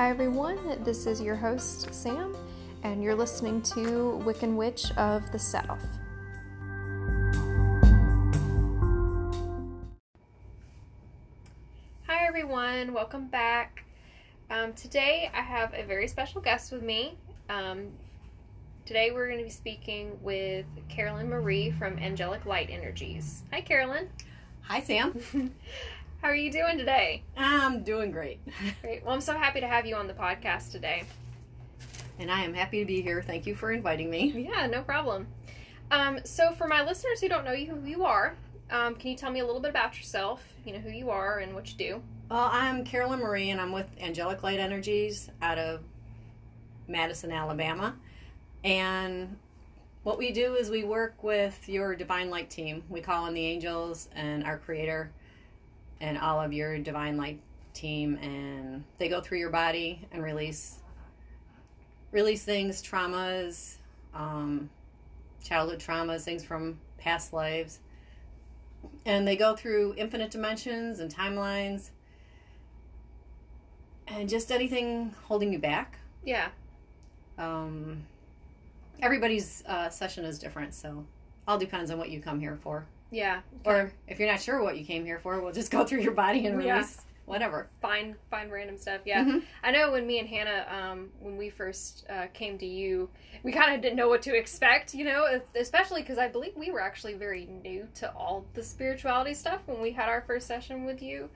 Hi, everyone. This is your host, Sam, and you're listening to Wiccan Witch of the South. Hi, everyone. Welcome back. Um, today, I have a very special guest with me. Um, today, we're going to be speaking with Carolyn Marie from Angelic Light Energies. Hi, Carolyn. Hi, Sam. How are you doing today? I'm doing great. Great. Well, I'm so happy to have you on the podcast today. And I am happy to be here. Thank you for inviting me. Yeah, no problem. Um, so, for my listeners who don't know you, who you are, um, can you tell me a little bit about yourself? You know who you are and what you do. Well, I'm Carolyn Marie, and I'm with Angelic Light Energies out of Madison, Alabama. And what we do is we work with your Divine Light team. We call on the angels and our Creator and all of your Divine Light team, and they go through your body and release release things, traumas, um, childhood traumas, things from past lives. And they go through infinite dimensions and timelines and just anything holding you back. Yeah. Um, everybody's uh, session is different, so all depends on what you come here for. Yeah. Or if you're not sure what you came here for, we'll just go through your body and Yeah. release whatever. find find random stuff. Yeah. Mhm. I know when me and Hannah, um, when we first uh, came to you, we kind of didn't know what to expect, you know, especially because I believe we were actually very new to all the spirituality stuff when we had our first session with you.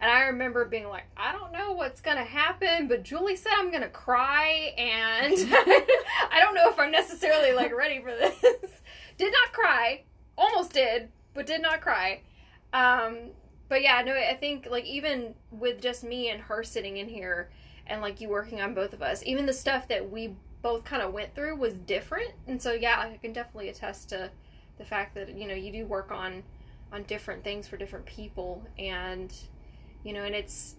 And I remember being like, I don't know what's going to happen, but Julie said I'm going to cry, and I don't know if I'm necessarily like ready for this. did not cry, almost did, but did not cry. Um, but yeah, no, I think like even with just me and her sitting in here and like you working on both of us, even the stuff that we both kind of went through was different. And so yeah, I can definitely attest to the fact that you know you do work on on different things for different people and you know and it's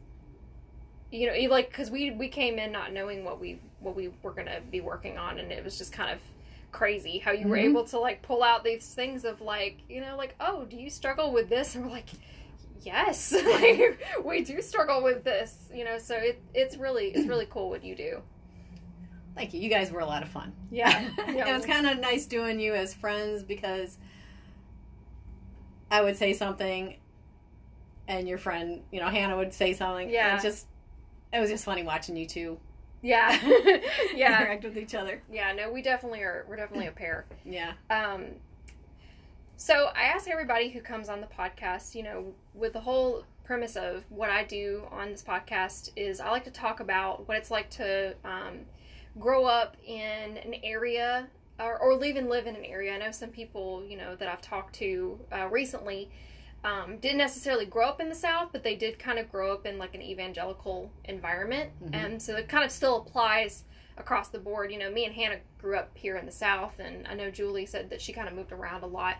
you know like because we we came in not knowing what we what we were gonna be working on and it was just kind of crazy how you were Mhm. able to like pull out these things of like you know like oh do you struggle with this and we're like yes like, we do struggle with this you know so it, it's really it's really cool what you do Thank you. You guys were a lot of fun. yeah it was kind of nice doing you as friends because I would say something and your friend, you know, Hannah would say something. Yeah. It just it was just funny watching you two yeah yeah interact with each other. yeah no we definitely are we're definitely a pair Yeah. Um, so I ask everybody who comes on the podcast, you know, with the whole premise of what I do on this podcast is I like to talk about what it's like to um, grow up in an area or, or even live in an area. I know some people, you know, that I've talked to uh, recently um, didn't necessarily grow up in the South, but they did kind of grow up in like an evangelical environment. Mhm. And so it kind of still applies across the board. You know, me and Hannah grew up here in the South, and I know Julie said that she kind of moved around a lot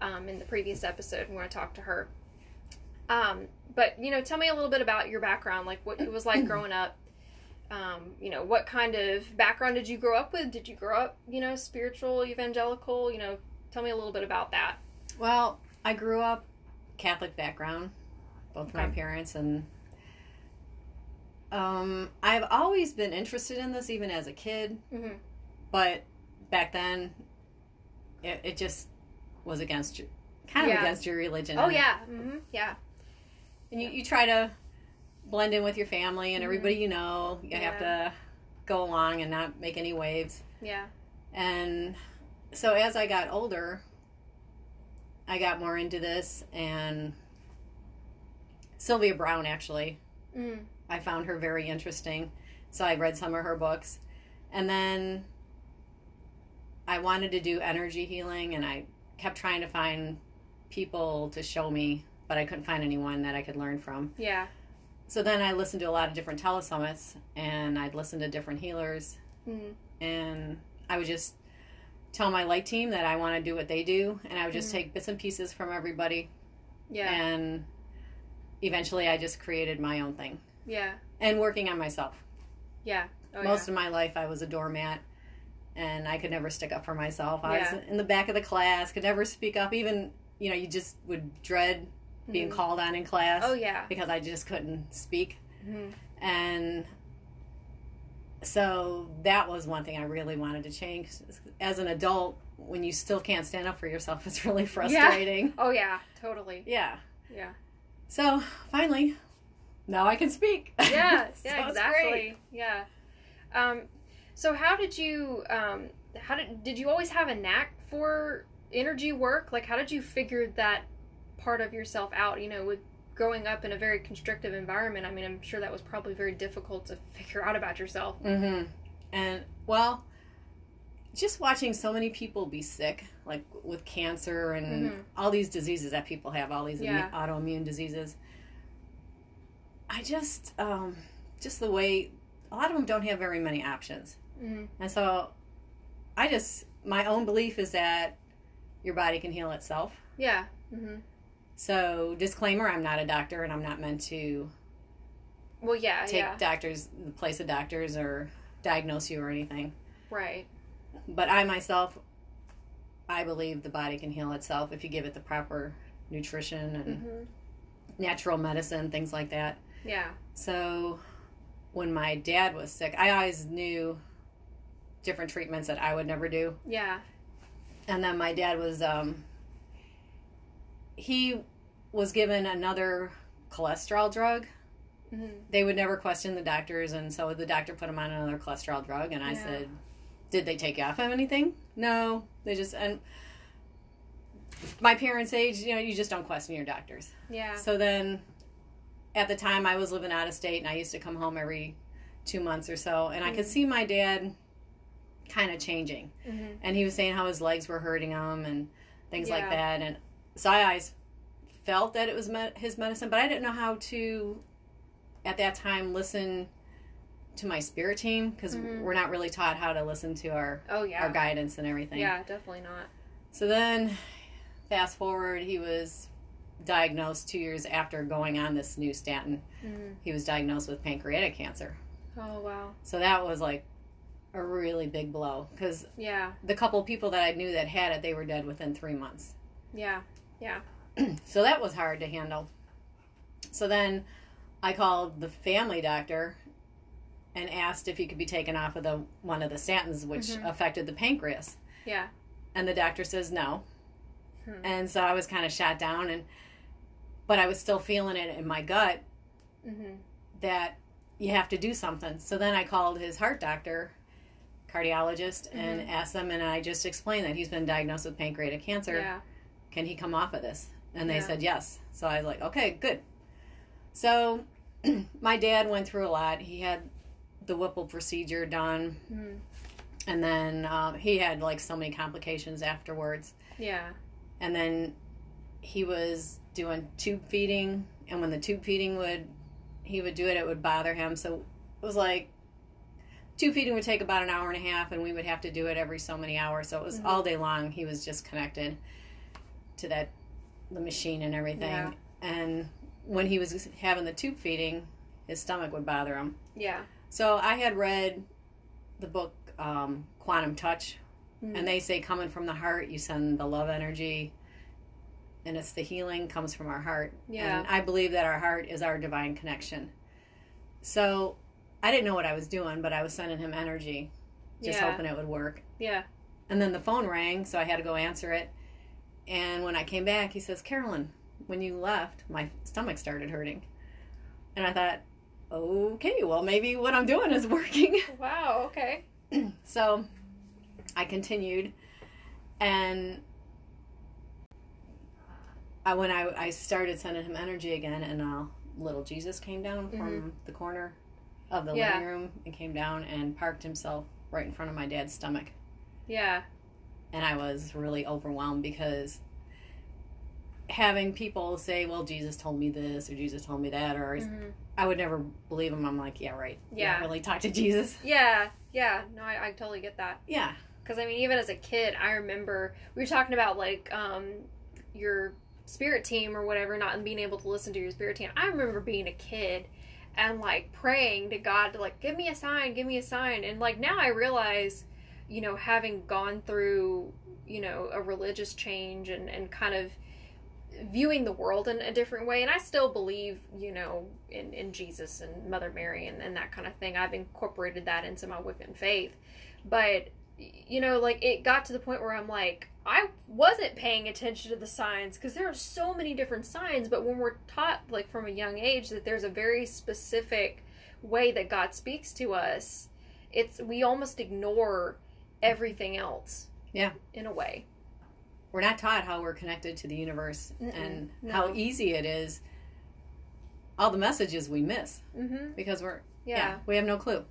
um, in the previous episode. and We're going to talk to her. Um, but you know, tell me a little bit about your background, like what it was like growing up. Um, you know, what kind of background did you grow up with? Did you grow up, you know, spiritual, evangelical? You know, tell me a little bit about that. Well, I grew up Catholic background, both my parents and um, I've always been interested in this even as a kid, Mm-hmm. but back then it, it just was against your kind of Yeah. against your religion. Oh yeah, mm-hmm. yeah, and you, you try to blend in with your family and Mhm. everybody you know. You have to go along and not make any waves. yeah, And so as I got older, I got more into this and Sylvia Browne actually. mm-hmm. I found her very interesting. So I read some of her books. And then I wanted to do energy healing and I kept trying to find people to show me, but I couldn't find anyone that I could learn from. yeah, So then I listened to a lot of different telesummits and I'd listen to different healers mm-hmm. and I would just tell my light team that I want to do what they do and I would just Mhm. take bits and pieces from everybody yeah, and eventually I just created my own thing yeah, and working on myself. yeah. Oh, Most of my life I was a doormat and I could never stick up for myself. I Yeah. was in the back of the class, could never speak up even, you know, you just would dread yeah. being Mhm. called on in class Oh yeah. because I just couldn't speak. Mhm. and so that was one thing I really wanted to change. As an adult, when you still can't stand up for yourself, it's really frustrating. Yeah. Oh yeah, totally. Yeah. Yeah. So finally, now I can speak. Yeah, yeah, it's exactly. Yeah. Um, so how did you um, how did did you always have a knack for energy work? Like how did you figure that part of yourself out? You know, with growing up in a very constrictive environment, I mean, I'm sure that was probably very difficult to figure out about yourself. Mm-hmm. And well, just watching so many people be sick, like with cancer and Mhm. all these diseases that people have, all these Yeah. autoimmune diseases. I just, um, just the way a lot of them don't have very many options, hmm and so I just my own belief is that your body can heal itself. Yeah. hmm So disclaimer: I'm not a doctor, and I'm not meant to Well, yeah, take yeah, doctors the place of doctors or diagnose you or anything. right. But I myself, I believe the body can heal itself if you give it the proper nutrition and hmm natural medicine, things like that. Yeah. So when my dad was sick, I always knew different treatments that I would never do. Yeah. And then my dad was, um, he was given another cholesterol drug. hmm They would never question the doctors, and so the doctor put him on another cholesterol drug. And I Yeah. said, "Did they take you off of anything?" No, they just and my parents' age, you know, you just don't question your doctors. Yeah. So then, at the time, I was living out of state, and I used to come home every two months or so, and I could Mhm. see my dad kind of changing, hmm and he was saying how his legs were hurting him and things like that, and so I always felt that it was me- his medicine, but I didn't know how to, at that time, listen to my spirit team because Mhm. we're not really taught how to listen to our Oh yeah. our guidance and everything. Yeah, definitely not. So then, fast forward, he was diagnosed two years after going on this new statin. hmm He was diagnosed with pancreatic cancer. Oh wow. So that was like a really big blow because Yeah. the couple people that I knew that had it, they were dead within three months. Yeah, yeah. So that was hard to handle. So then I called the family doctor and asked if he could be taken off of the one of the statins which Mhm. affected the pancreas. Yeah. And the doctor says no. Hmm. and so I was kind of shot down and but I was still feeling it in my gut hmm that you have to do something. So then I called his heart doctor, cardiologist, and Mm-hmm. asked them, and I just explained that he's been diagnosed with pancreatic cancer. Yeah. Can he come off of this? And they Yeah. said yes. So I was like, okay, good. So my dad went through a lot. He had the Whipple procedure done, hmm and then um, he had like so many complications afterwards. Yeah. and then he was doing tube feeding and when the tube feeding would he would do it it would bother him so it was like tube feeding would take about an hour and a half and we would have to do it every so many hours so it was Mhm. all day long he was just connected to that the machine and everything Yeah. and when he was having the tube feeding his stomach would bother him Yeah. So i had read the book um, quantum touch Mhm. and they say coming from the heart you send the love energy and it's the healing comes from our heart Yeah. and i believe that our heart is our divine connection so i didn't know what i was doing but i was sending him energy just Yeah. hoping it would work Yeah. and then the phone rang so i had to go answer it and when i came back he says carolyn when you left my stomach started hurting and i thought okay well maybe what i'm doing is working Wow. Okay. so I continued, and I, when I, I started sending him energy again, and uh, little Jesus came down from the corner of the Yeah. living room and came down and parked himself right in front of my dad's stomach. Yeah. And I was really overwhelmed because having people say, well, Jesus told me this or Jesus told me that, or Mhm. I would never believe them. I'm like, yeah, right. Yeah. really talk to Jesus. Yeah. Yeah. No, I, I totally get that. Yeah. Because I mean, even as a kid, I remember we were talking about like um, your spirit team or whatever, not being able to listen to your spirit team. I remember being a kid and like praying to God to like give me a sign, give me a sign, and like now I realize, you know, having gone through you know a religious change and and kind of viewing the world in a different way and i still believe you know in, in jesus and mother mary and, and that kind of thing. I've incorporated that into my wiccan faith. But you know like it got to the point where i'm like i wasn't paying attention to the signs because there are so many different signs but when we're taught like from a young age that there's a very specific way that god speaks to us it's we almost ignore everything else Yeah. in a way We're not taught how we're connected to the universe Mm-mm. and No. how easy it is. All the messages we miss mm-hmm. because we're yeah. yeah we have no clue.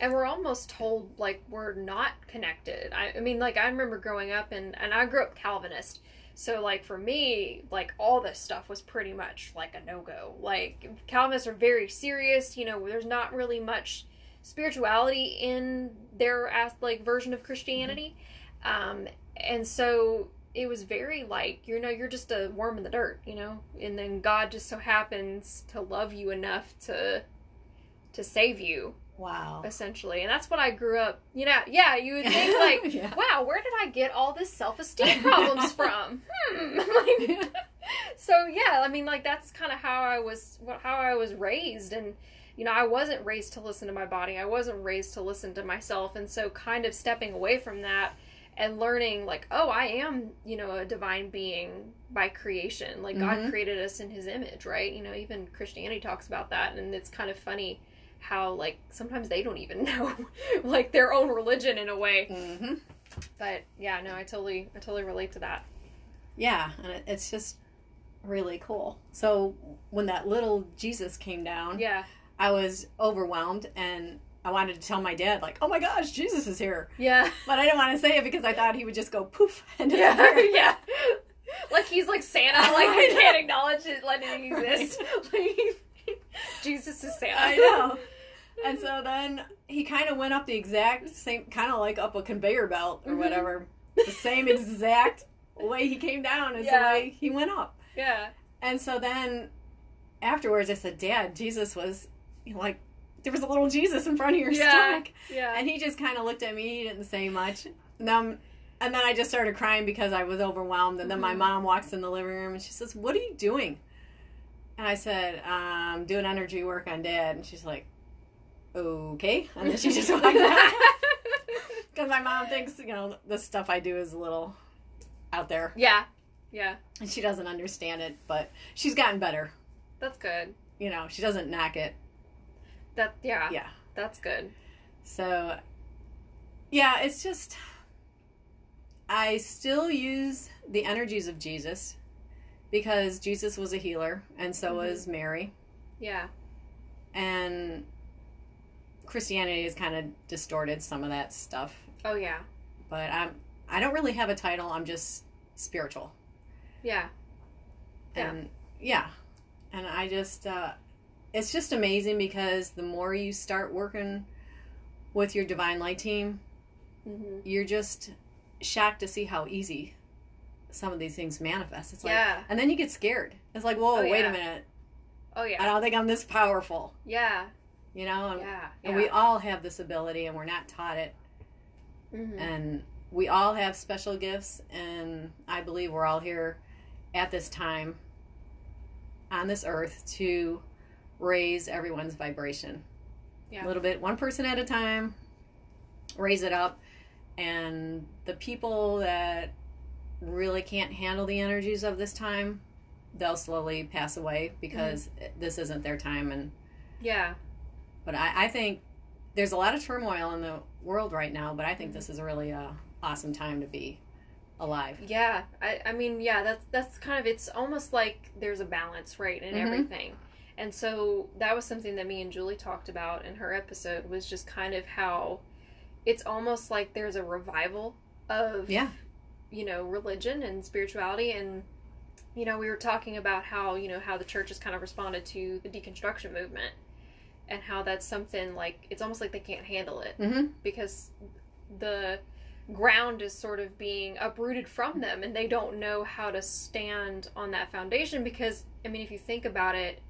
and we're almost told like we're not connected I, I mean like i remember growing up and and i grew up calvinist so like for me like all this stuff was pretty much like a no-go like calvinists are very serious you know there's not really much spirituality in their like version of christianity um and so it was very like you know you're just a worm in the dirt you know? And then god just so happens to love you enough to to save you Wow. essentially. And that's what i grew up you know yeah you would think like Yeah. wow where did i get all this self-esteem problems from? Hmm Like, so yeah i mean like that's kind of how i was how i was raised. And you know i wasn't raised to listen to my body. I wasn't raised to listen to myself. And so kind of stepping away from that and learning like oh i am you know a divine being by creation. Like god Mhm. created us in his image right? You know even christianity talks about that and it's kind of funny how like sometimes they don't even know like their own religion in a way. Hmm but yeah no i totally i totally relate to that. Yeah, and it's just really cool. So when that little Jesus came down, yeah. I was overwhelmed and I wanted to tell my dad, like, "Oh my gosh, Jesus is here!" yeah But I didn't want to say it because I thought he would just go poof and yeah disappear. yeah like he's like santa like I can't acknowledge it letting it exist like, jesus is santa I know. And so then he kind of went up the exact same, kind of like up a conveyor belt or Mhm. whatever, the same exact way he came down as Yeah. the way he went up. yeah And so then afterwards, I said, Dad, Jesus was like, there was a little Jesus in front of your Yeah. stomach. yeah And he just kind of looked at me. He didn't say much. And then, and then I just started crying because I was overwhelmed. And then my Mhm. mom walks in the living room and she says, What are you doing? And I said, I'm doing energy work on dad. And she's like, Okay. And then she just walked out. Because my mom thinks, you know, the stuff I do is a little out there. yeah yeah And she doesn't understand it. But she's gotten better. that's good You know, she doesn't knock it. That yeah Yeah. that's good So, yeah, it's just. I still use the energies of Jesus because Jesus was a healer and so Mhm. was Mary. yeah And Christianity has kind of distorted some of that stuff. oh yeah But I'm I don't really have a title. I'm just spiritual. yeah Yeah. And yeah. And I just uh it's just amazing because the more you start working with your divine light team, hmm you're just shocked to see how easy some of these things manifest. It's like, yeah and then you get scared. It's like, whoa, Oh, wait yeah. a minute. oh yeah. I don't think I'm this powerful, yeah you know. And, yeah and we all have this ability, and we're not taught it. hmm And we all have special gifts, and I believe we're all here at this time on this earth to raise everyone's vibration. Yeah. A little bit, one person at a time, raise it up. And the people that really can't handle the energies of this time, they'll slowly pass away because this isn't their time. And yeah but I, I think there's a lot of turmoil in the world right now. But I think this is a really uh, awesome time to be alive. Yeah, I, I mean, yeah, that's that's kind of it's almost like there's a balance, right, in Mhm. everything. And so that was something that me and Julie talked about in her episode was just kind of how it's almost like there's a revival of Yeah. you know, religion and spirituality and you know, we were talking about how, you know, how the church has kind of responded to the deconstruction movement and how that's something like it's almost like they can't handle it Mm-hmm. because the ground is sort of being uprooted from them and they don't know how to stand on that foundation because I mean if you think about it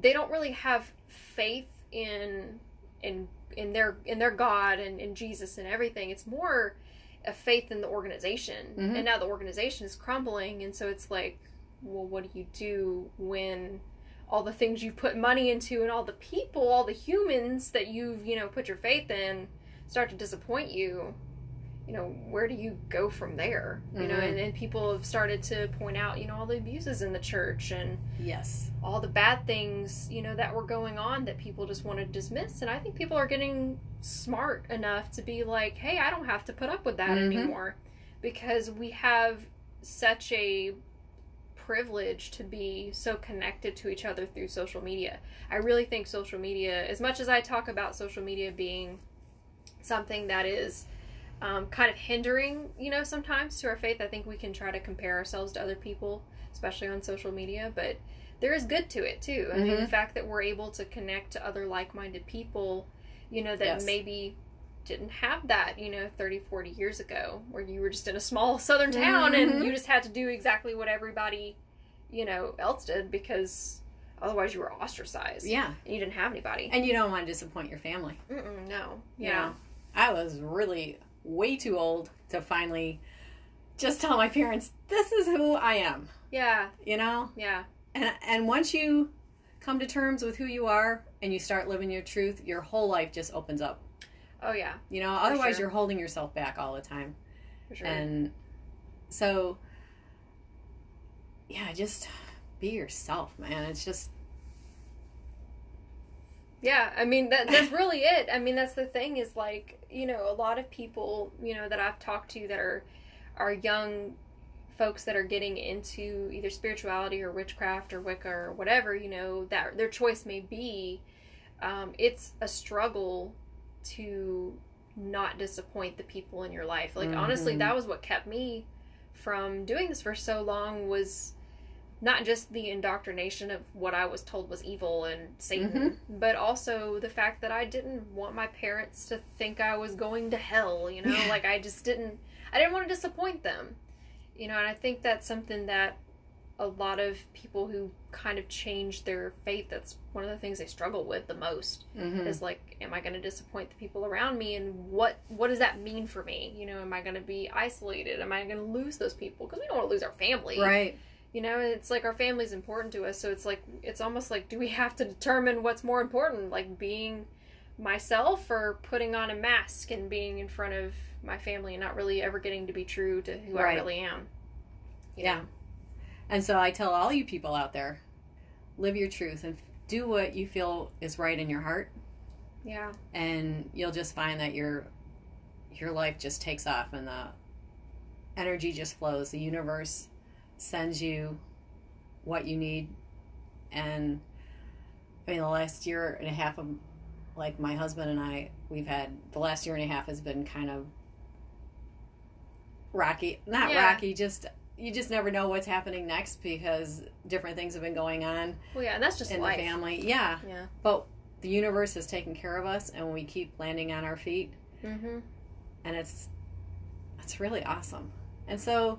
they don't really have faith in in in their in their God and in Jesus and everything it's more a faith in the organization Mhm. and now the organization is crumbling and so it's like well, what do you do when all the things you've put money into and all the people, all the humans that you've, you know, put your faith in start to disappoint you? You know, where do you go from there? You know, Mhm. and, and people have started to point out, you know, all the abuses in the church and Yes. all the bad things, you know, that were going on that people just want to dismiss. And I think people are getting smart enough to be like, hey, I don't have to put up with that Mhm. anymore because we have such a privilege to be so connected to each other through social media. I really think social media, as much as I talk about social media being something that is um, kind of hindering, you know, sometimes to our faith, I think we can try to compare ourselves to other people, especially on social media, but there is good to it too. I mean, the Mhm. fact that we're able to connect to other like minded people, you know, that Yes. maybe didn't have that, you know, 30, 40 years ago, where you were just in a small southern town and Mhm. you just had to do exactly what everybody, you know, else did because otherwise you were ostracized. Yeah. And you didn't have anybody. And you don't want to disappoint your family. Mm-mm, no. you Yeah. know. I was really way too old to finally just tell my parents, this is who I am, Yeah. you know? Yeah. And and once you come to terms with who you are and you start living your truth, your whole life just opens up. Oh, yeah. You know, otherwise sure. you're holding yourself back all the time. For sure. And so yeah, just be yourself, man. It's just Yeah, I mean that that's really it. I mean that's the thing is like, you know, a lot of people, you know, that I've talked to that are are young folks that are getting into either spirituality or witchcraft or Wicca or whatever, you know, that their choice may be, um, it's a struggle to not disappoint the people in your life. Like honestly, Mhm. that was what kept me from doing this for so long was not just the indoctrination of what I was told was evil and Satan, but also the fact that I didn't want my parents to think I was going to hell, you know, like I just didn't I didn't want to disappoint them. You know, and I think that's something that a lot of people who kind of change their faith that's one of the things they struggle with the most mhm. is like am i going to disappoint the people around me? And what what does that mean for me? You know am i going to be isolated? Am i going to lose those people? Because we don't want to lose our family. Right. You know it's like our family's important to us so it's like it's almost like do we have to determine what's more important like being myself or putting on a mask and being in front of my family and not really ever getting to be true to who i really am Yeah. know? And so I tell all you people out there, live your truth and do what you feel is right in your heart yeah and you'll just find that your your life just takes off and the energy just flows. The universe sends you what you need and I mean the last year and a half of like my husband and I we've had the last year and a half has been kind of rocky. Not Yeah. rocky, just you just never know what's happening next because different things have been going on well yeah and that's just in life the family. Yeah. yeah But the universe has taken care of us and we keep landing on our feet mm-hmm and it's it's really awesome. And so,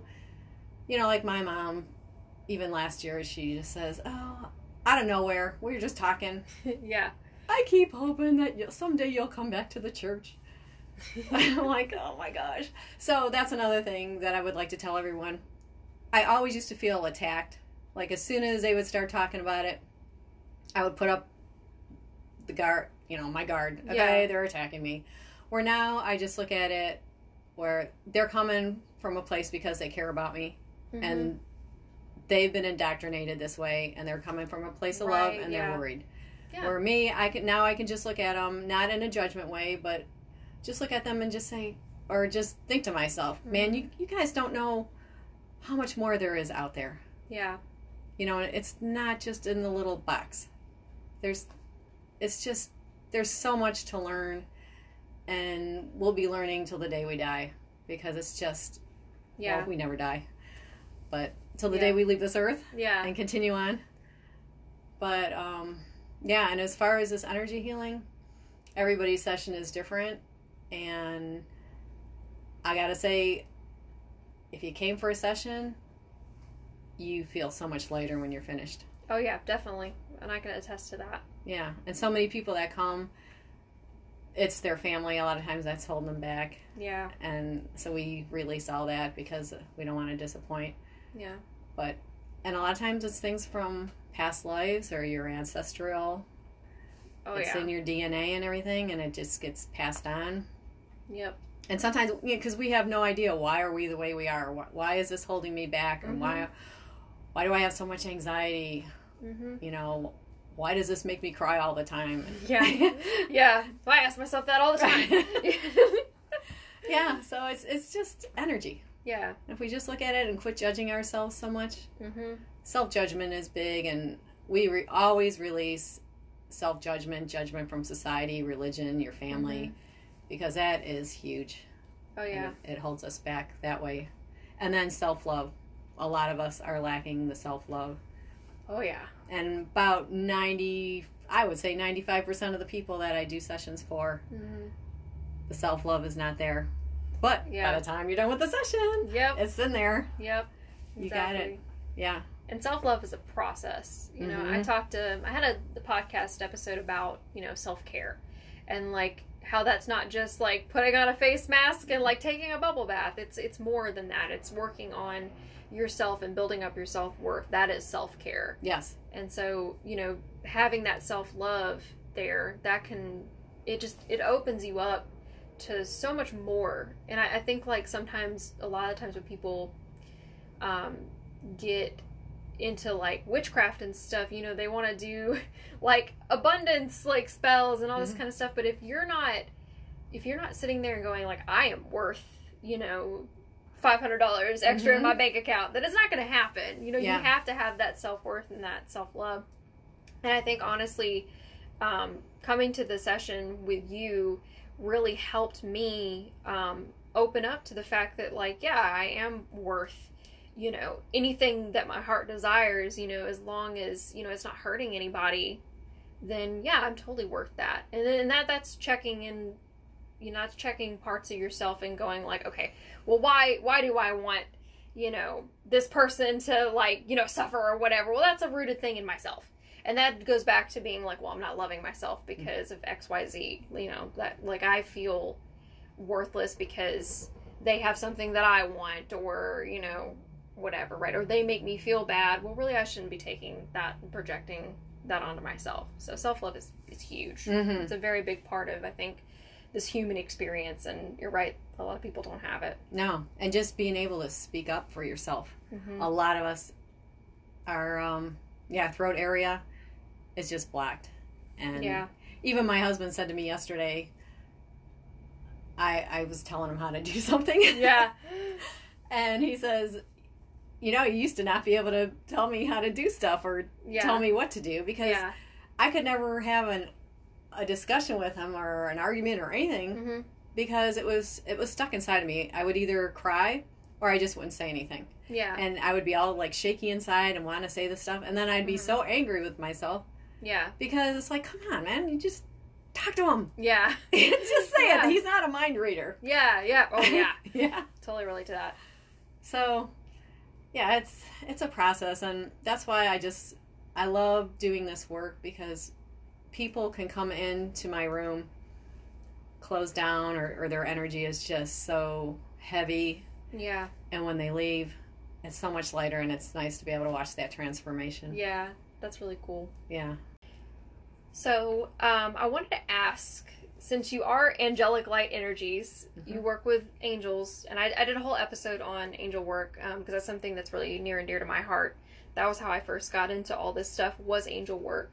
you know, like my mom, even last year, she just says, "Oh, out of nowhere, we were just talking. yeah I keep hoping that you'll, someday you'll come back to the church." I'm like, "Oh my gosh!" So that's another thing that I would like to tell everyone. I always used to feel attacked. Like as soon as they would start talking about it, I would put up the guard, you know, my guard. Okay, Yeah. they're attacking me. Where now I just look at it where they're coming from a place because they care about me Mhm. and they've been indoctrinated this way and they're coming from a place of Right, love and yeah. they're worried. Yeah. Where me, I can now I can just look at them not in a judgment way, but just look at them and just say or just think to myself, Mm-hmm. man, you you guys don't know how much more there is out there. yeah You know, it's not just in the little box. There's it's just there's so much to learn and we'll be learning till the day we die because it's just yeah well, we never die. But till the Yeah. day we leave this earth yeah and continue on. But um yeah, and as far as this energy healing, everybody's session is different and I got to say if you came for a session, you feel so much lighter when you're finished. oh yeah definitely and i can attest to that Yeah, and so many people that come, it's their family. A lot of times that's holding them back, yeah and so we release all that because we don't want to disappoint. Yeah But and a lot of times it's things from past lives or your ancestral. Oh it's yeah. in your DNA and everything, and it just gets passed on. Yep. And sometimes, because we have no idea why are we the way we are. Why, why is this holding me back, and why, why do I have so much anxiety? Mm-hmm. You know, why does this make me cry all the time? Yeah. Yeah. I ask myself that all the time. yeah. So it's it's just energy. Yeah. If we just look at it and quit judging ourselves so much, Mm-hmm. self judgment is big, and we re- always release self judgment, judgment from society, religion, your family, because that is huge. Oh yeah. It, it holds us back that way. And then self love. A lot of us are lacking the self love. Oh yeah. And about 90, I would say 95% of the people that I do sessions for, Mm-hmm. the self love is not there. But Yeah. by the time you're done with the session, Yep. it's in there. Yep. You got it. Yeah. And self love is a process. You know, I Mhm. talked to I had a the podcast episode about you know self care, and like how that's not just like putting on a face mask and like taking a bubble bath. It's it's more than that. It's working on yourself and building up your self worth. That is self care. Yes. And so you know having that self love there that can it just it opens you up to so much more. And I, I think like sometimes a lot of times when people um, get into like witchcraft and stuff you know they want to do like abundance like spells and all this Mhm. kind of stuff but if you're not if you're not sitting there and going like i am worth you know $500 extra in Mhm. my bank account that is not going to happen you know Yeah. you have to have that self-worth and that self-love and i think honestly um, coming to the session with you really helped me um, open up to the fact that like yeah i am worth you know anything that my heart desires you know as long as you know it's not hurting anybody then yeah i'm totally worth that. And then that that's checking in you know that's checking parts of yourself and going like okay well why why do i want you know this person to like you know suffer or whatever? Well that's a rooted thing in myself and that goes back to being like well i'm not loving myself because of xyz you know that like i feel worthless because they have something that i want or you know whatever right or they make me feel bad well really i shouldn't be taking that and projecting that onto myself so self-love is, is huge Mm-hmm. it's a very big part of i think this human experience and you're right a lot of people don't have it No. And just being able to speak up for yourself. mm-hmm. A lot of us are, um, yeah, throat area is just blacked. And yeah even my husband said to me yesterday, I, I was telling him how to do something. yeah and he says, you know, you used to not be able to tell me how to do stuff or yeah tell me what to do because yeah I could never have an a discussion with him or an argument or anything mm-hmm. because it was it was stuck inside of me. I would either cry or I just wouldn't say anything. yeah And I would be all like shaky inside and want to say this stuff and then I'd be Mhm. so angry with myself yeah because it's like, come on, man, you just talk to him. yeah just say Yeah. it. He's not a mind reader. yeah yeah oh yeah yeah. totally relate to that So, yeah, it's it's a process, and that's why I just I love doing this work because people can come into my room, close down, or, or their energy is just so heavy, yeah and when they leave, it's so much lighter, and it's nice to be able to watch that transformation. yeah that's really cool Yeah. So, um, I wanted to ask since you are angelic light energies, you work with angels, and I, I did a whole episode on angel work because that's something that's really near and dear to my heart. That was how I first got into all this stuff was angel work.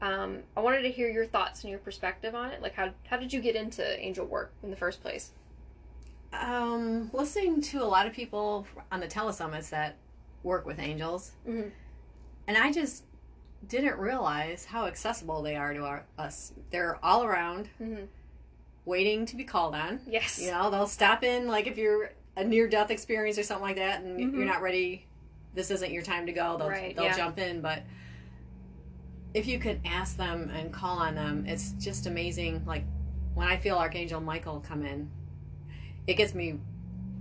Um, I wanted to hear your thoughts and your perspective on it. Like, how how did you get into angel work in the first place? Um, listening to a lot of people on the telesummits that work with angels, Mhm. and I just didn't realize how accessible they are to our, us. They're all around, Mm-hmm. waiting to be called on. Yes. You know, they'll stop in like if you're a near death experience or something like that, and Mhm. you're not ready. This isn't your time to go. They'll Right, they'll yeah. jump in, but if you can ask them and call on them, it's just amazing. Like when I feel Archangel Michael come in, it gets me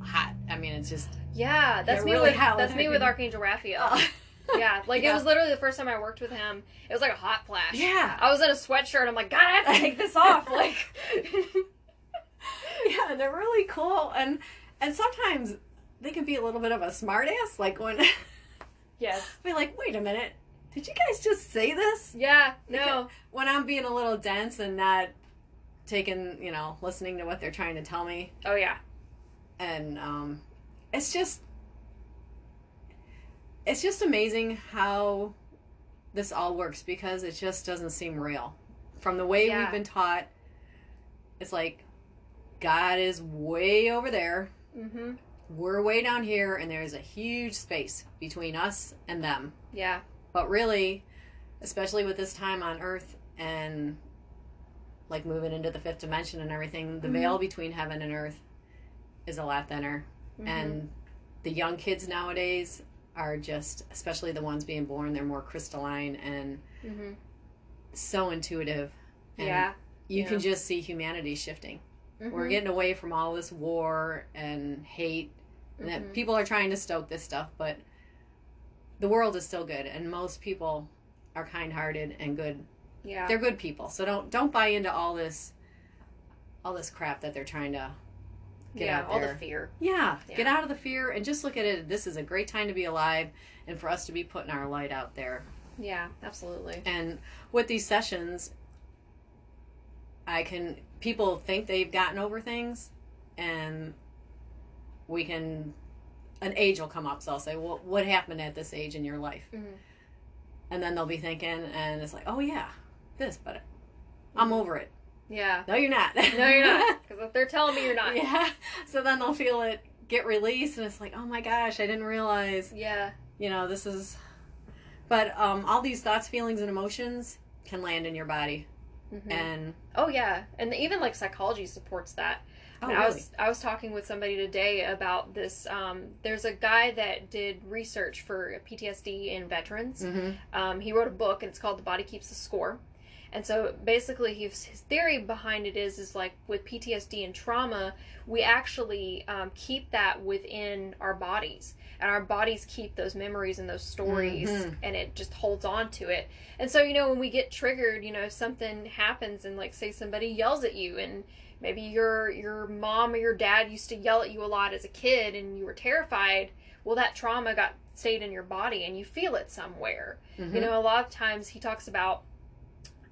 hot. I mean, it's just Yeah, that's me really with hot that's me with Archangel Raphael. yeah, like it was literally the first time I worked with him. It was like a hot flash. yeah, I was in a sweatshirt. I'm like, God, I have to take this off. Like, yeah. They're really cool, and and sometimes they can be a little bit of a smartass. Like when Yes. Be like, wait a minute, did you guys just say this? Yeah. No. When I'm being a little dense and not taking, you know, listening to what they're trying to tell me, Oh yeah. and um, it's just, it's just amazing how this all works because it just doesn't seem real. From the way Yeah. we've been taught, it's like God is way over there Mm-hmm. we're way down here and there's a huge space between us and them Yeah. but really especially with this time on earth and like moving into the fifth dimension and everything the Mhm. veil between heaven and earth is a lot thinner Mhm. and the young kids nowadays are just especially the ones being born they're more crystalline and Mm-hmm. so intuitive and Yeah. you yeah. can just see humanity shifting we're Mhm. getting away from all this war and hate and that Mhm. people are trying to stoke this stuff but the world is still good and most people are kind-hearted and good Yeah. they're good people so don't don't buy into all this all this crap that they're trying to get yeah. out All there the fear. yeah, Yeah. get out of the fear and just look at it this is a great time to be alive and for us to be putting our light out there Yeah. Absolutely. and with these sessions i can people think they've gotten over things and we can an age will come up so i'll say well what happened at this age in your life Mhm. and then they'll be thinking and it's like oh yeah this but i'm over it Yeah. no you're not No, you're not. Because they're telling me you're not. yeah so then they'll feel it get released and it's like oh my gosh i didn't realize Yeah. you know this is but um, all these thoughts feelings and emotions can land in your body Mhm. and Oh yeah, and even like psychology supports that. oh, And really? I was I was talking with somebody today about this. Um, there's a guy that did research for PTSD in veterans. hmm Um, he wrote a book, and it's called "The Body Keeps the Score." And so basically, his, his theory behind it is is like with PTSD and trauma, we actually um, keep that within our bodies, and our bodies keep those memories and those stories, Mhm. and it just holds on to it. And so you know when we get triggered, you know if something happens, and like say somebody yells at you, and maybe your your mom or your dad used to yell at you a lot as a kid, and you were terrified. Well, that trauma got stayed in your body, and you feel it somewhere. Mm-hmm. You know, a lot of times he talks about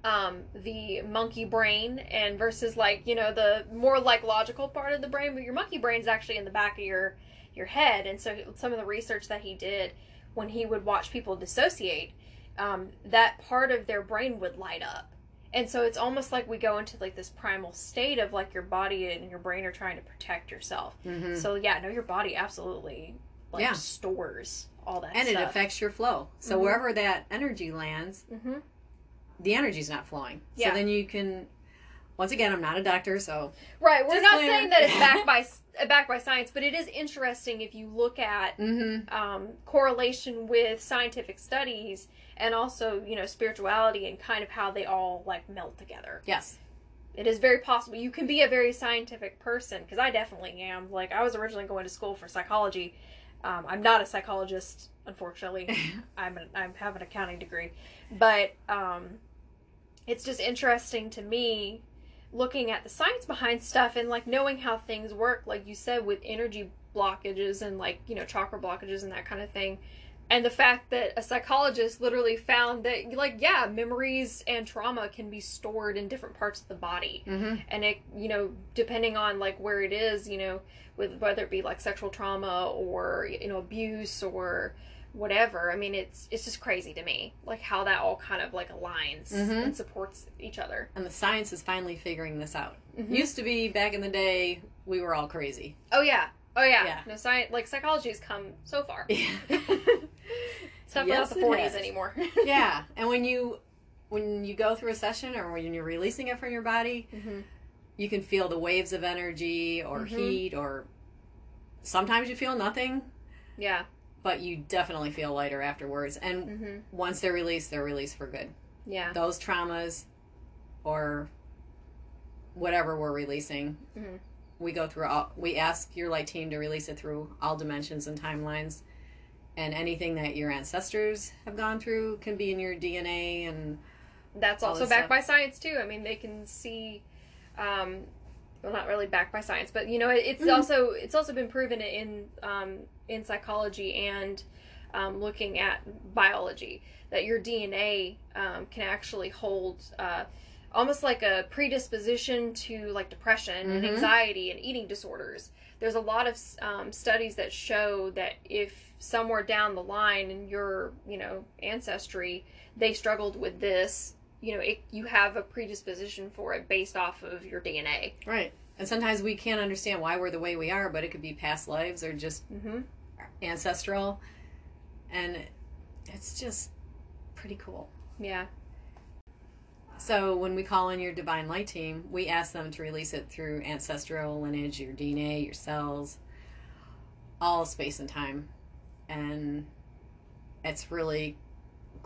um, the monkey brain and versus like you know the more like logical part of the brain, but your monkey brain is actually in the back of your your head. And so some of the research that he did when he would watch people dissociate, um, that part of their brain would light up. And so it's almost like we go into like this primal state of like your body and your brain are trying to protect yourself. hmm So yeah, no, your body absolutely like Yeah. stores all that and it affects your flow. So Mhm. wherever that energy lands, hmm the energy's not flowing. Yeah. So then you can. Once again, I'm not a doctor, so Right. We're not saying that it's backed by backed by science, but it is interesting if you look at mm-hmm. um, correlation with scientific studies and also you know spirituality and kind of how they all like melt together. yes, It is very possible you can be a very scientific person because I definitely am. Like I was originally going to school for psychology. Um, I'm not a psychologist, unfortunately. I'm an, I have an accounting degree, but um, it's just interesting to me looking at the science behind stuff and like knowing how things work. Like you said, with energy blockages and like you know chakra blockages and that kind of thing. And the fact that a psychologist literally found that, like, yeah, memories and trauma can be stored in different parts of the body mm-hmm. and it you know depending on like where it is you know with whether it be like sexual trauma or you know abuse or whatever i mean it's it's just crazy to me like how that all kind of like aligns Mhm. and supports each other and the science is finally figuring this out. Mhm. Used to be back in the day, we were all crazy. oh yeah oh yeah, Yeah. no science like psychology has come so far Yeah. it's definitely Yes, the 40s anymore yeah, and when you when you go through a session or when you're releasing it from your body, hmm you can feel the waves of energy or Mhm. heat or sometimes you feel nothing, yeah but you definitely feel lighter afterwards. And hmm once they're released, they're released for good. yeah Those traumas or whatever we're releasing, Mhm. we go through all, we ask your light team to release it through all dimensions and timelines. And anything that your ancestors have gone through can be in your DNA and that's also backed stuff. by science too. I mean, they can see, um, well, not really backed by science, but you know, it, it's Mhm. also it's also been proven in um, in psychology and um, looking at biology that your DNA um, can actually hold uh, almost like a predisposition to like depression and Mhm. anxiety and eating disorders. There's a lot of um, studies that show that if somewhere down the line in your you know ancestry they struggled with this, you know, it, you have a predisposition for it based off of your DNA. Right. And sometimes we can't understand why we're the way we are, but it could be past lives or just hmm ancestral. And it's just pretty cool. Yeah. So when we call in your divine light team, we ask them to release it through ancestral lineage, your DNA, your cells, all space and time. And it's really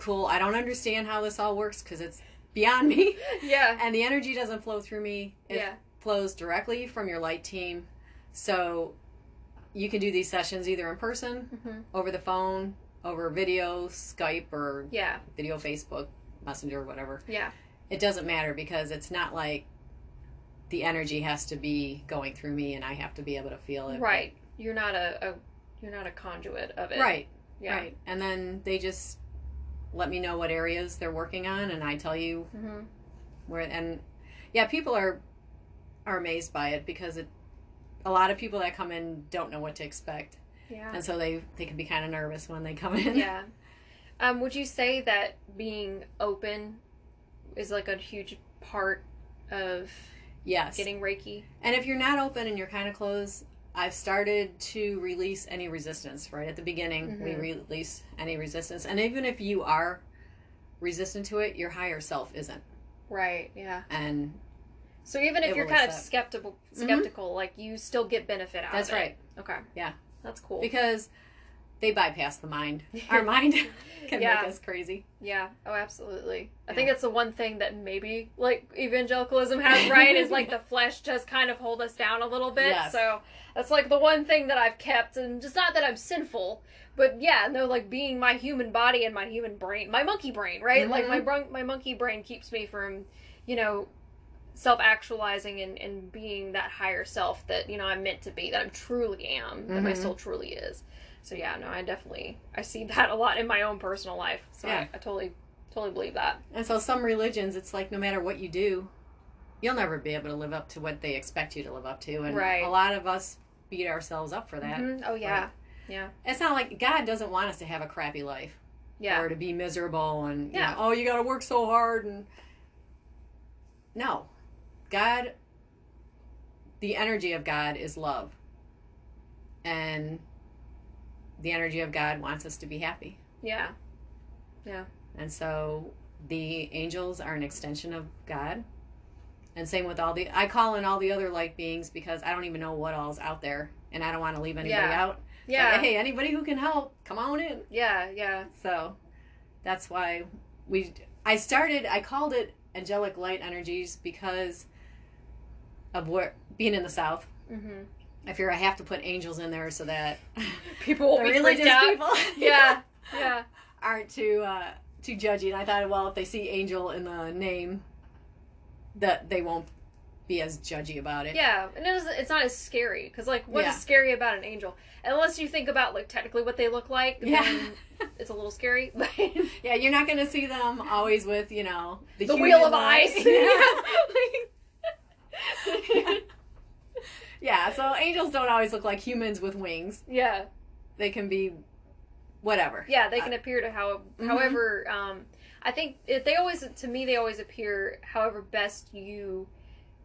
cool. I don't understand how this all works because it's beyond me. Yeah. And the energy doesn't flow through me. It Yeah. flows directly from your light team. So you can do these sessions either in person, hmm over the phone, over video, Skype, or Yeah. video, Facebook, Messenger, whatever. Yeah. It doesn't matter because it's not like the energy has to be going through me and I have to be able to feel it. Right. You're not a, a you're not a conduit of it. Right. Yeah. Right. And then they just let me know what areas they're working on and I tell you hmm where and yeah, people are are amazed by it because it a lot of people that come in don't know what to expect. Yeah. And so they they can be kind of nervous when they come in. yeah. Um, would you say that being open is like a huge part of Yes. getting Reiki? And if you're not open and you're kind of closed, I've started to release any resistance. Right at the beginning, we Mhm. release any resistance, and even if you are resistant to it, your higher self isn't. Right. Yeah. And So even if you're kind of accept. skeptical, Mhm. skeptical, like you still get benefit out that's of it. That's right Okay. Yeah. That's cool. because they bypass the mind. Our mind can Yeah. make us crazy. Yeah. Oh, absolutely. I Yeah. think it's the one thing that maybe like evangelicalism has right is like the flesh just kind of hold us down a little bit. Yes. So that's like the one thing that I've kept, and just not that I'm sinful, but yeah, no, like being my human body and my human brain, my monkey brain, right? Like Mhm. my bron- my monkey brain keeps me from, you know. Self actualizing and, and being that higher self that you know I'm meant to be, that I truly am, that my Mhm. soul truly is. So yeah, no, I definitely I see that a lot in my own personal life. So Yeah. I, I totally totally believe that. And so some religions, it's like no matter what you do, you'll never be able to live up to what they expect you to live up to. And Right. a lot of us beat ourselves up for that. Mhm. Oh yeah, Right. It's not like God doesn't want us to have a crappy life. yeah, or to be miserable and you Yeah. know, oh you got to work so hard and no god the energy of god is love and the energy of god wants us to be happy yeah, Yeah. and so the angels are an extension of god and same with all the i call in all the other light beings because i don't even know what all's out there and i don't want to leave anybody Yeah. out yeah, Like, hey anybody who can help come on in yeah, yeah. So that's why we I started I called it angelic light energies because of where being in the south. hmm I fear I have to put angels in there so that People will be religious freaked out. people Yeah, yeah, aren't too uh too judgy. And I thought, well, if they see angel in the name that they won't be as judgy about it. yeah. And it isn't, it's not as scary because like what is Yeah. scary about an angel? Unless you think about like technically what they look like, Yeah. it's a little scary. But Yeah, you're not gonna see them always with, you know, the, the wheel of eyes. yeah. yeah, so angels don't always look like humans with wings. yeah. They can be whatever. Yeah, they can appear to how Mhm. however um I think they always to me they always appear however best you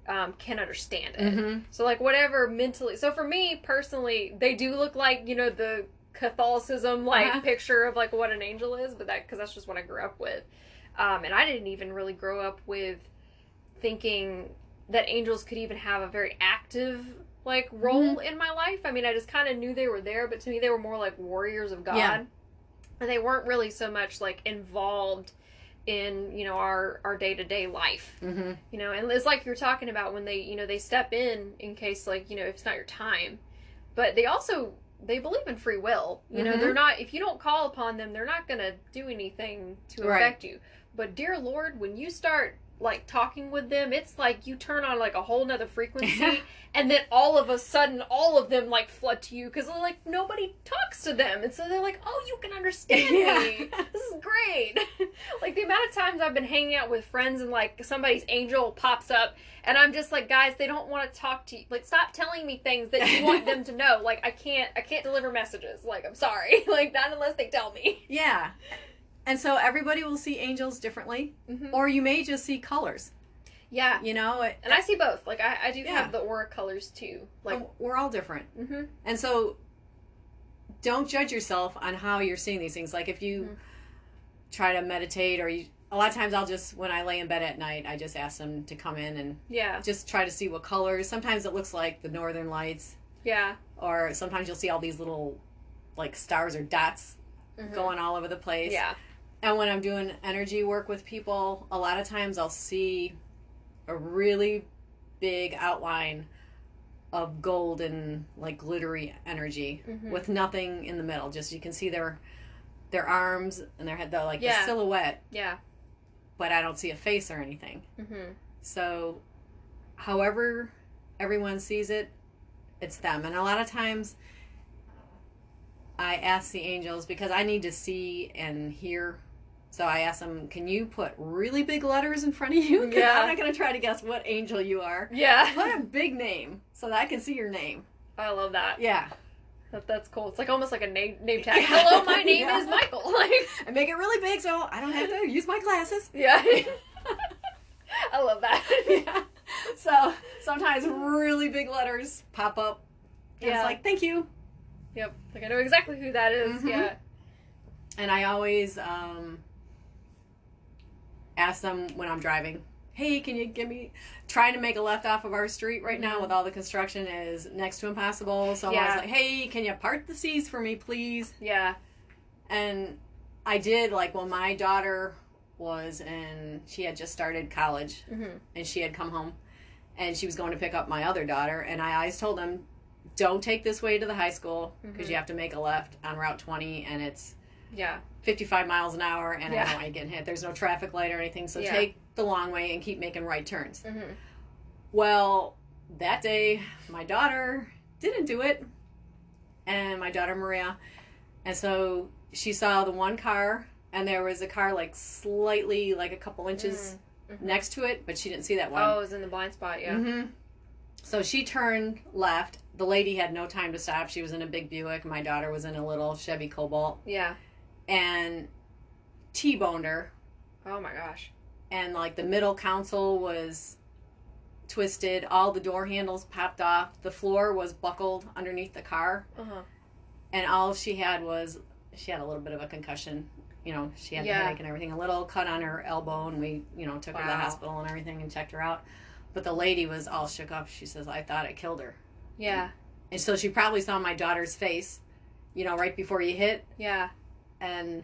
um, can understand it. Mhm. So like whatever mentally. So for me personally, they do look like you know the Catholicism like Uh-huh. picture of like what an angel is, but that because that's just what I grew up with. Um, and I didn't even really grow up with thinking that angels could even have a very active like role in my life. I mean, I just kind of knew they were there, but to me they were more like warriors of God. Yeah. And they weren't really so much like involved in, you know, our our day-to-day life Mhm. you know and it's like you're talking about when they you know they step in in case like you know if it's not your time but they also they believe in free will you know Mhm. they're not if you don't call upon them they're not gonna do anything to Right. affect you but dear lord when you start like talking with them it's like you turn on like a whole nother frequency and then all of a sudden all of them like flood to you because like nobody talks to them, and so they're like, "Oh, you can understand Yeah. me. This is great." like the amount of times I've been hanging out with friends, and like somebody's angel pops up, and I'm just like, "Guys, they don't want to talk to you. Like, stop telling me things that you want them to know. Like, I can't, I can't deliver messages. Like, I'm sorry. like, not unless they tell me." Yeah. And so everybody will see angels differently, hmm or you may just see colors. Yeah, You know, it, and I see both. Like, I, I do Yeah. have the aura colors too. Like, we're all different. hmm And so don't judge yourself on how you're seeing these things. Like if you Mhm. try to meditate or you a lot of times I'll just when I lay in bed at night, I just ask them to come in and yeah, just try to see what colors. Sometimes it looks like the northern lights yeah, or sometimes you'll see all these little like stars or dots Mhm. going all over the place. yeah, And when I'm doing energy work with people, a lot of times I'll see a really big outline of golden, like glittery energy Mhm. with nothing in the middle. Just you can see their their arms and their head, the like Yeah. the silhouette, yeah. but I don't see a face or anything. hmm So, however everyone sees it, it's them. And a lot of times, I ask the angels because I need to see and hear. So I ask them, "Can you put really big letters in front of you? 'Cause Yeah. I'm not going to try to guess what angel you are. Yeah. Put a big name so that I can see your name." I love that. Yeah, that. That's cool. It's like almost like a name name tag. Yeah. Hello, my name Yeah. is Michael. Like, and make it really big so I don't have to use my glasses. yeah. I love that. yeah. So sometimes really big letters pop up. And Yeah. It's like, "Thank you." Yep. Like I know exactly who that is. Mhm. Yeah. and I always um, ask them when I'm driving, "Hey, can you give me?" Trying to make a left off of our street right now with all the construction is next to impossible. So I was like, "Hey, can you part the seas for me, please?" Yeah. And I did. Like when my daughter was and she had just started college, hmm and she had come home, and she was going to pick up my other daughter, and I always told them. Don't take this way to the high school because Mhm. you have to make a left on Route 20 and it's Yeah. 55 miles an hour and I don't want to get hit. There's no traffic light or anything, so Yeah. take the long way and keep making right turns. hmm Well, that day, my daughter didn't do it, and my daughter Maria, and so she saw the one car, and there was a car like slightly, like a couple inches Mhm. next to it, but she didn't see that one. Oh, it was in the blind spot. Yeah. hmm So she turned left. The lady had no time to stop. She was in a big Buick. My daughter was in a little Chevy Cobalt, Yeah. And T-boned her. Oh my gosh. and like the middle console was twisted all the door handles popped off the floor was buckled underneath the car Uh huh. and all she had was she had a little bit of a concussion you know she had Yeah. the headache and everything a little cut on her elbow and we you know took her to the hospital and everything and checked her out but the lady was all shook up she says i thought it killed her Yeah. and so she probably saw my daughter's face you know right before you hit Yeah. And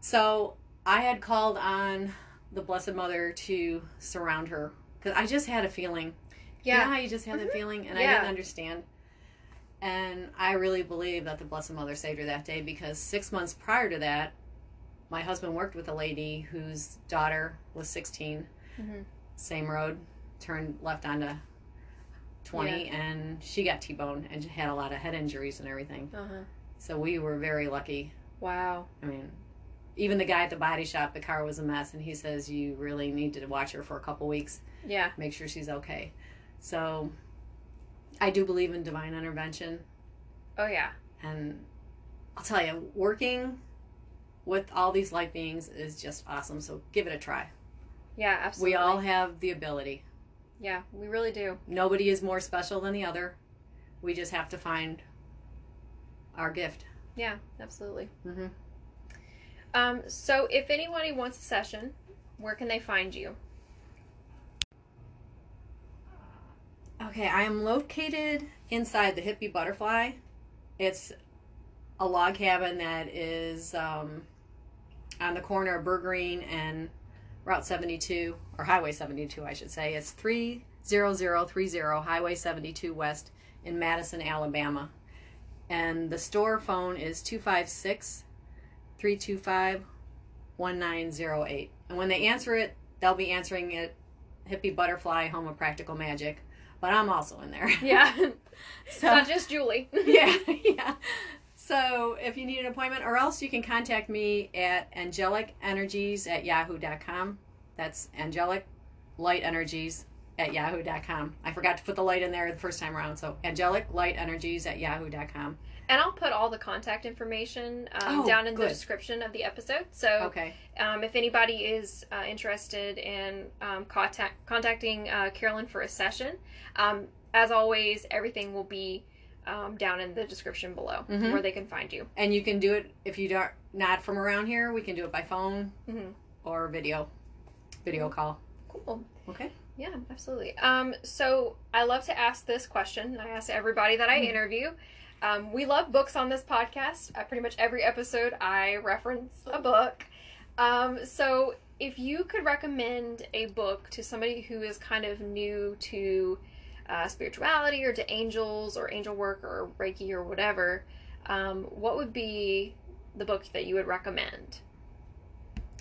so I had called on the Blessed Mother to surround her because I just had a feeling. You know Yeah. how you just had the Mhm. feeling, and I didn't understand. And I really believe that the Blessed Mother saved her that day because six months prior to that, my husband worked with a lady whose daughter was 16, Mhm. same road, turned left onto 20, and she got T boned and had a lot of head injuries and everything. Uh huh. So we were very lucky Wow. I mean, even the guy at the body shop, the car was a mess, and he says you really need to watch her for a couple weeks, Yeah. make sure she's okay. So, I do believe in divine intervention, Oh yeah. and I'll tell you, working with all these light beings is just awesome. So, give it a try. Yeah. Absolutely. We all have the ability. Yeah. We really do. Nobody is more special than the other. We just have to find our gift. Yeah. Absolutely. hmm Um. So, if anybody wants a session, where can they find you? Okay, I am located inside the Hippie Butterfly. It's a log cabin that is um, on the corner of Burgreen and Route 72, or Highway 72, I should say. It's 30030 Highway 72 West in Madison, Alabama. And the store phone is 256 325 1908. And when they answer it, they'll be answering it Hippie Butterfly, Home of Practical Magic. But I'm also in there. Yeah. it's not just Julie. yeah, yeah. So if you need an appointment, or else you can contact me at angelicenergies at yahoo.com. That's angelic light energies at yahoo.com. I forgot to put the light in there the first time around. So angelic light energies at yahoo.com. And I'll put all the contact information um, Oh, down in good. the description of the episode. So Okay. um, if anybody is uh, interested in um, contact, contacting uh, Carolyn for a session, um, as always, everything will be um, down in the description below Mhm. where they can find you. And you can do it if you don't not from around here. We can do it by phone Mhm. or video, video call. Cool. Okay. Yeah, absolutely. Um, so I love to ask this question. I ask everybody that I Mm. interview. Um, we love books on this podcast. Uh, pretty much every episode, I reference a book. Um, so if you could recommend a book to somebody who is kind of new to uh, spirituality or to angels or angel work or Reiki or whatever, um, what would be the book that you would recommend?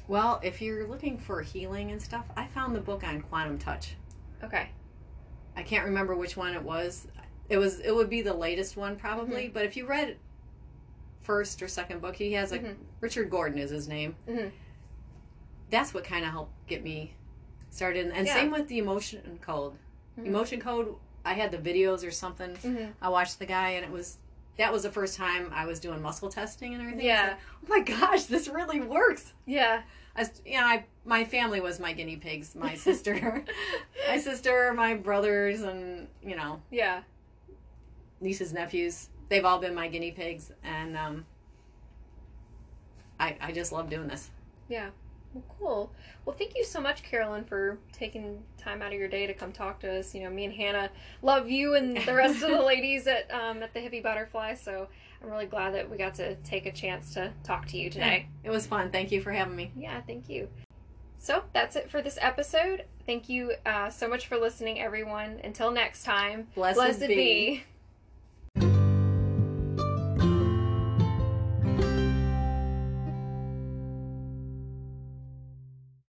Well, if you're looking for healing and stuff, I found the book on quantum touch. Okay. I can't remember which one it was. It was it would be the latest one probably, but if you read first or second book, he has a Mhm. Richard Gordon is his name. Mhm. That's what kind of helped get me started. And Yeah. same with the emotion code. Mhm. Emotion code. I had the videos or something. Mhm. I watched the guy, and it was that was the first time I was doing muscle testing and everything. Yeah. Like, oh my gosh, this really works. Yeah. I, you know, I my family was my guinea pigs. My sister, my sister, my brothers, and you know Yeah. nieces, nephews. They've all been my guinea pigs, and um, I I just love doing this. Yeah. Well, cool. Well, thank you so much, Carolyn, for taking time out of your day to come talk to us. You know, me and Hannah love you and the rest of the ladies at um, at the Hippie Butterfly. So I'm really glad that we got to take a chance to talk to you today. It was fun. Thank you for having me. Yeah, thank you. So that's it for this episode. Thank you uh, so much for listening, everyone. Until next time, Blessed, blessed be. be.